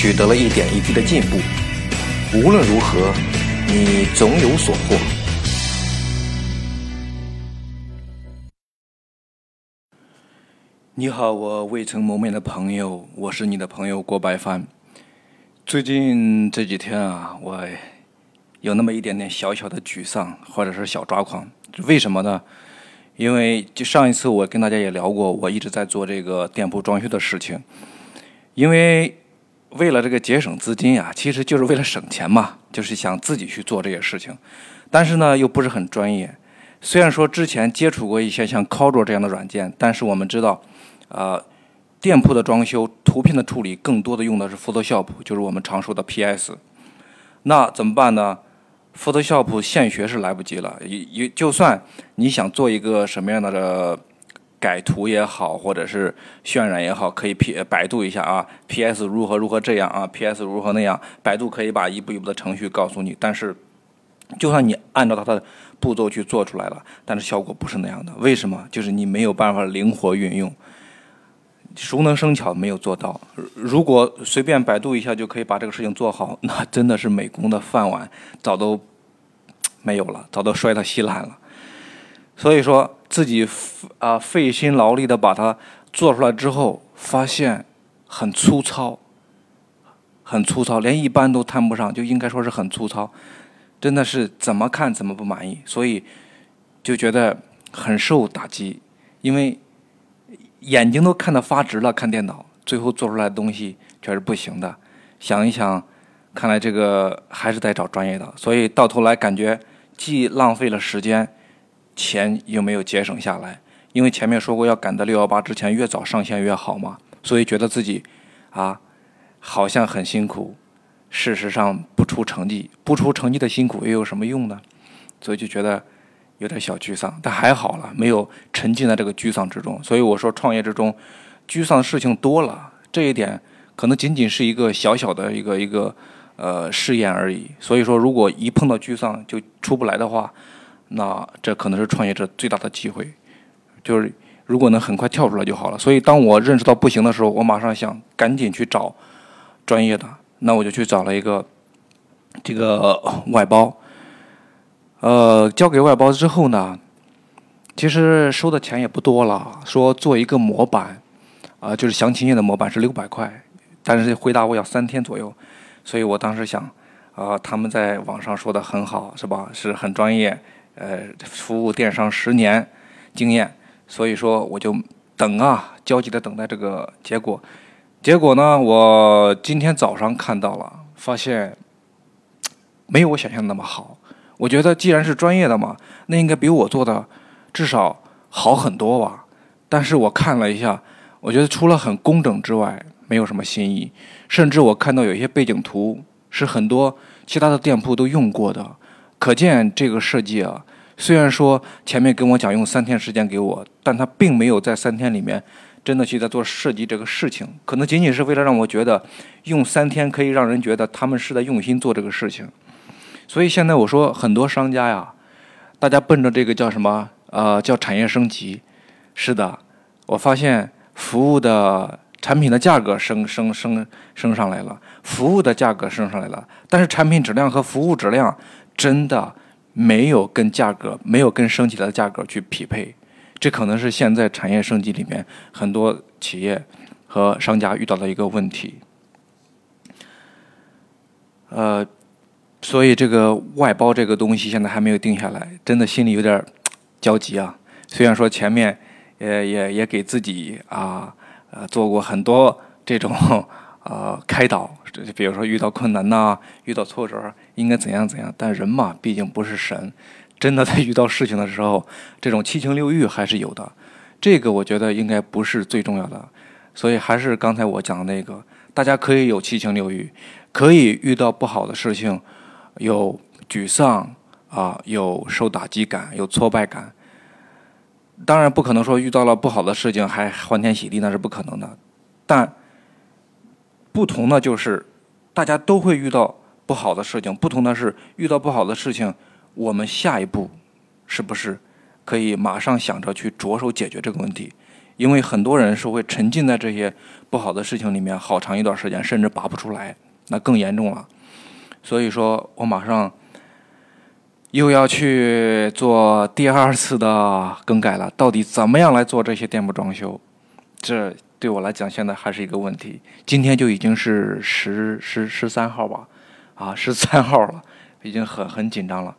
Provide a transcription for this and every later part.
取得了一点一滴的进步，无论如何，你总有所获。你好，我未曾谋面的朋友，我是你的朋友郭白帆。最近这几天啊，我有那么一点点小小的沮丧，或者是小抓狂。为什么呢？因为就上一次我跟大家也聊过，我一直在做这个店铺装修的事情，因为。为了这个节省资金呀，其实就是为了省钱嘛，就是想自己去做这些事情，但是呢又不是很专业。虽然说之前接触过一些像 c o d r 这样的软件，但是我们知道，呃，店铺的装修、图片的处理更多的用的是 Photoshop，就是我们常说的 PS。那怎么办呢？Photoshop 现学是来不及了，也也就算你想做一个什么样的。改图也好，或者是渲染也好，可以 P 百度一下啊，PS 如何如何这样啊，PS 如何那样，百度可以把一步一步的程序告诉你。但是，就算你按照它的步骤去做出来了，但是效果不是那样的。为什么？就是你没有办法灵活运用，熟能生巧没有做到。如果随便百度一下就可以把这个事情做好，那真的是美工的饭碗早都没有了，早都摔到稀烂了。所以说。自己啊费心劳力的把它做出来之后，发现很粗糙，很粗糙，连一般都谈不上，就应该说是很粗糙，真的是怎么看怎么不满意，所以就觉得很受打击，因为眼睛都看得发直了，看电脑，最后做出来的东西却是不行的。想一想，看来这个还是得找专业的，所以到头来感觉既浪费了时间。钱又没有节省下来，因为前面说过要赶在六幺八之前越早上线越好嘛，所以觉得自己啊好像很辛苦，事实上不出成绩，不出成绩的辛苦又有什么用呢？所以就觉得有点小沮丧，但还好了，没有沉浸在这个沮丧之中。所以我说创业之中沮丧的事情多了，这一点可能仅仅是一个小小的一个一个呃试验而已。所以说，如果一碰到沮丧就出不来的话。那这可能是创业者最大的机会，就是如果能很快跳出来就好了。所以当我认识到不行的时候，我马上想赶紧去找专业的，那我就去找了一个这个外包。呃，交给外包之后呢，其实收的钱也不多了，说做一个模板，啊，就是详情页的模板是六百块，但是回答我要三天左右，所以我当时想，啊，他们在网上说的很好，是吧？是很专业。呃，服务电商十年经验，所以说我就等啊，焦急的等待这个结果。结果呢，我今天早上看到了，发现没有我想象的那么好。我觉得既然是专业的嘛，那应该比我做的至少好很多吧。但是我看了一下，我觉得除了很工整之外，没有什么新意。甚至我看到有一些背景图是很多其他的店铺都用过的。可见这个设计啊，虽然说前面跟我讲用三天时间给我，但他并没有在三天里面真的去在做设计这个事情，可能仅仅是为了让我觉得用三天可以让人觉得他们是在用心做这个事情。所以现在我说很多商家呀，大家奔着这个叫什么呃叫产业升级，是的，我发现服务的产品的价格升升升升上来了，服务的价格升上来了，但是产品质量和服务质量。真的没有跟价格，没有跟升级的价格去匹配，这可能是现在产业升级里面很多企业和商家遇到的一个问题。呃，所以这个外包这个东西现在还没有定下来，真的心里有点焦急啊。虽然说前面也也也给自己啊呃做过很多这种。呃，开导，比如说遇到困难呐，遇到挫折，应该怎样怎样。但人嘛，毕竟不是神，真的在遇到事情的时候，这种七情六欲还是有的。这个我觉得应该不是最重要的。所以还是刚才我讲的那个，大家可以有七情六欲，可以遇到不好的事情，有沮丧啊，有受打击感，有挫败感。当然不可能说遇到了不好的事情还欢天喜地，那是不可能的。但不同的就是，大家都会遇到不好的事情。不同的是，遇到不好的事情，我们下一步是不是可以马上想着去着手解决这个问题？因为很多人是会沉浸在这些不好的事情里面好长一段时间，甚至拔不出来，那更严重了。所以说我马上。又要去做第二次的更改了，到底怎么样来做这些店铺装修？这对我来讲现在还是一个问题。今天就已经是十十十三号吧，啊，十三号了，已经很很紧张了。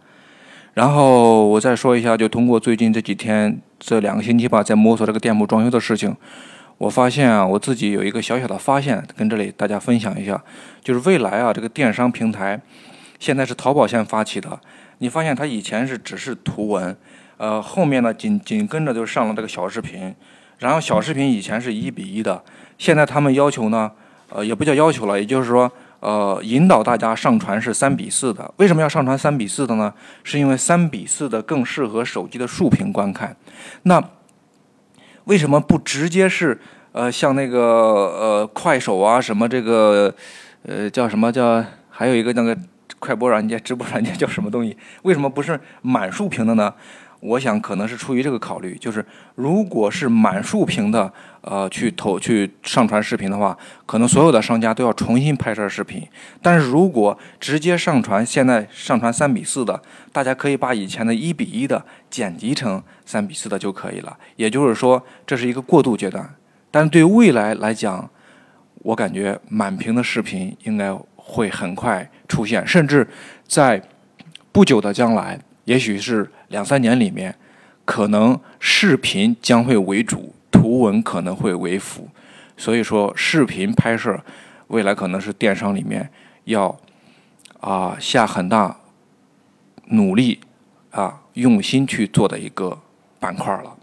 然后我再说一下，就通过最近这几天这两个星期吧，在摸索这个店铺装修的事情，我发现啊，我自己有一个小小的发现，跟这里大家分享一下，就是未来啊，这个电商平台现在是淘宝先发起的。你发现它以前是只是图文，呃，后面呢紧紧跟着就上了这个小视频，然后小视频以前是一比一的，现在他们要求呢，呃，也不叫要求了，也就是说，呃，引导大家上传是三比四的。为什么要上传三比四的呢？是因为三比四的更适合手机的竖屏观看。那为什么不直接是呃像那个呃快手啊什么这个呃叫什么叫还有一个那个。快播软件、直播软件叫什么东西？为什么不是满竖屏的呢？我想可能是出于这个考虑，就是如果是满竖屏的，呃，去投去上传视频的话，可能所有的商家都要重新拍摄视频。但是如果直接上传，现在上传三比四的，大家可以把以前的一比一的剪辑成三比四的就可以了。也就是说，这是一个过渡阶段。但对未来来讲，我感觉满屏的视频应该。会很快出现，甚至在不久的将来，也许是两三年里面，可能视频将会为主，图文可能会为辅。所以说，视频拍摄未来可能是电商里面要啊下很大努力啊用心去做的一个板块了。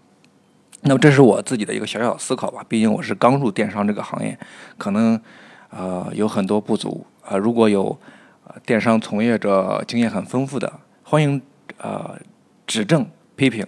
那么，这是我自己的一个小小思考吧。毕竟我是刚入电商这个行业，可能呃有很多不足。啊，如果有电商从业者经验很丰富的，欢迎呃指正批评。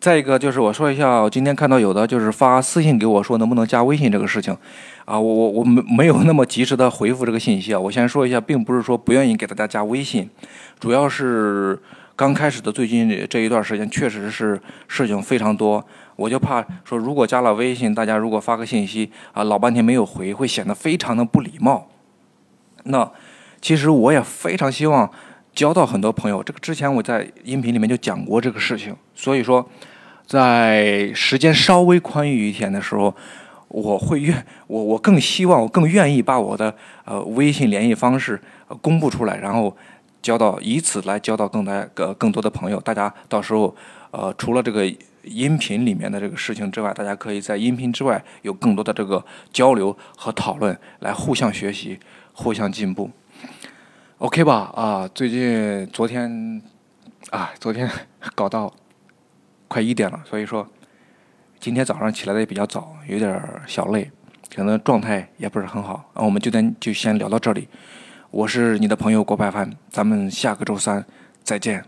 再一个就是我说一下，我今天看到有的就是发私信给我说能不能加微信这个事情，啊，我我我没没有那么及时的回复这个信息啊。我先说一下，并不是说不愿意给大家加微信，主要是刚开始的最近这一段时间确实是事情非常多，我就怕说如果加了微信，大家如果发个信息啊老半天没有回，会显得非常的不礼貌。那其实我也非常希望交到很多朋友。这个之前我在音频里面就讲过这个事情，所以说在时间稍微宽裕一点的时候，我会愿 我我更希望我更愿意把我的呃微信联系方式公布出来，然后交到以此来交到更大呃更多的朋友。大家到时候呃除了这个音频里面的这个事情之外，大家可以在音频之外有更多的这个交流和讨论，来互相学习。互相进步，OK 吧？啊，最近昨天啊，昨天 搞到快一点了，所以说今天早上起来的也比较早，有点小累，可能状态也不是很好。啊，我们今天就先聊到这里。我是你的朋友郭白帆，咱们下个周三再见。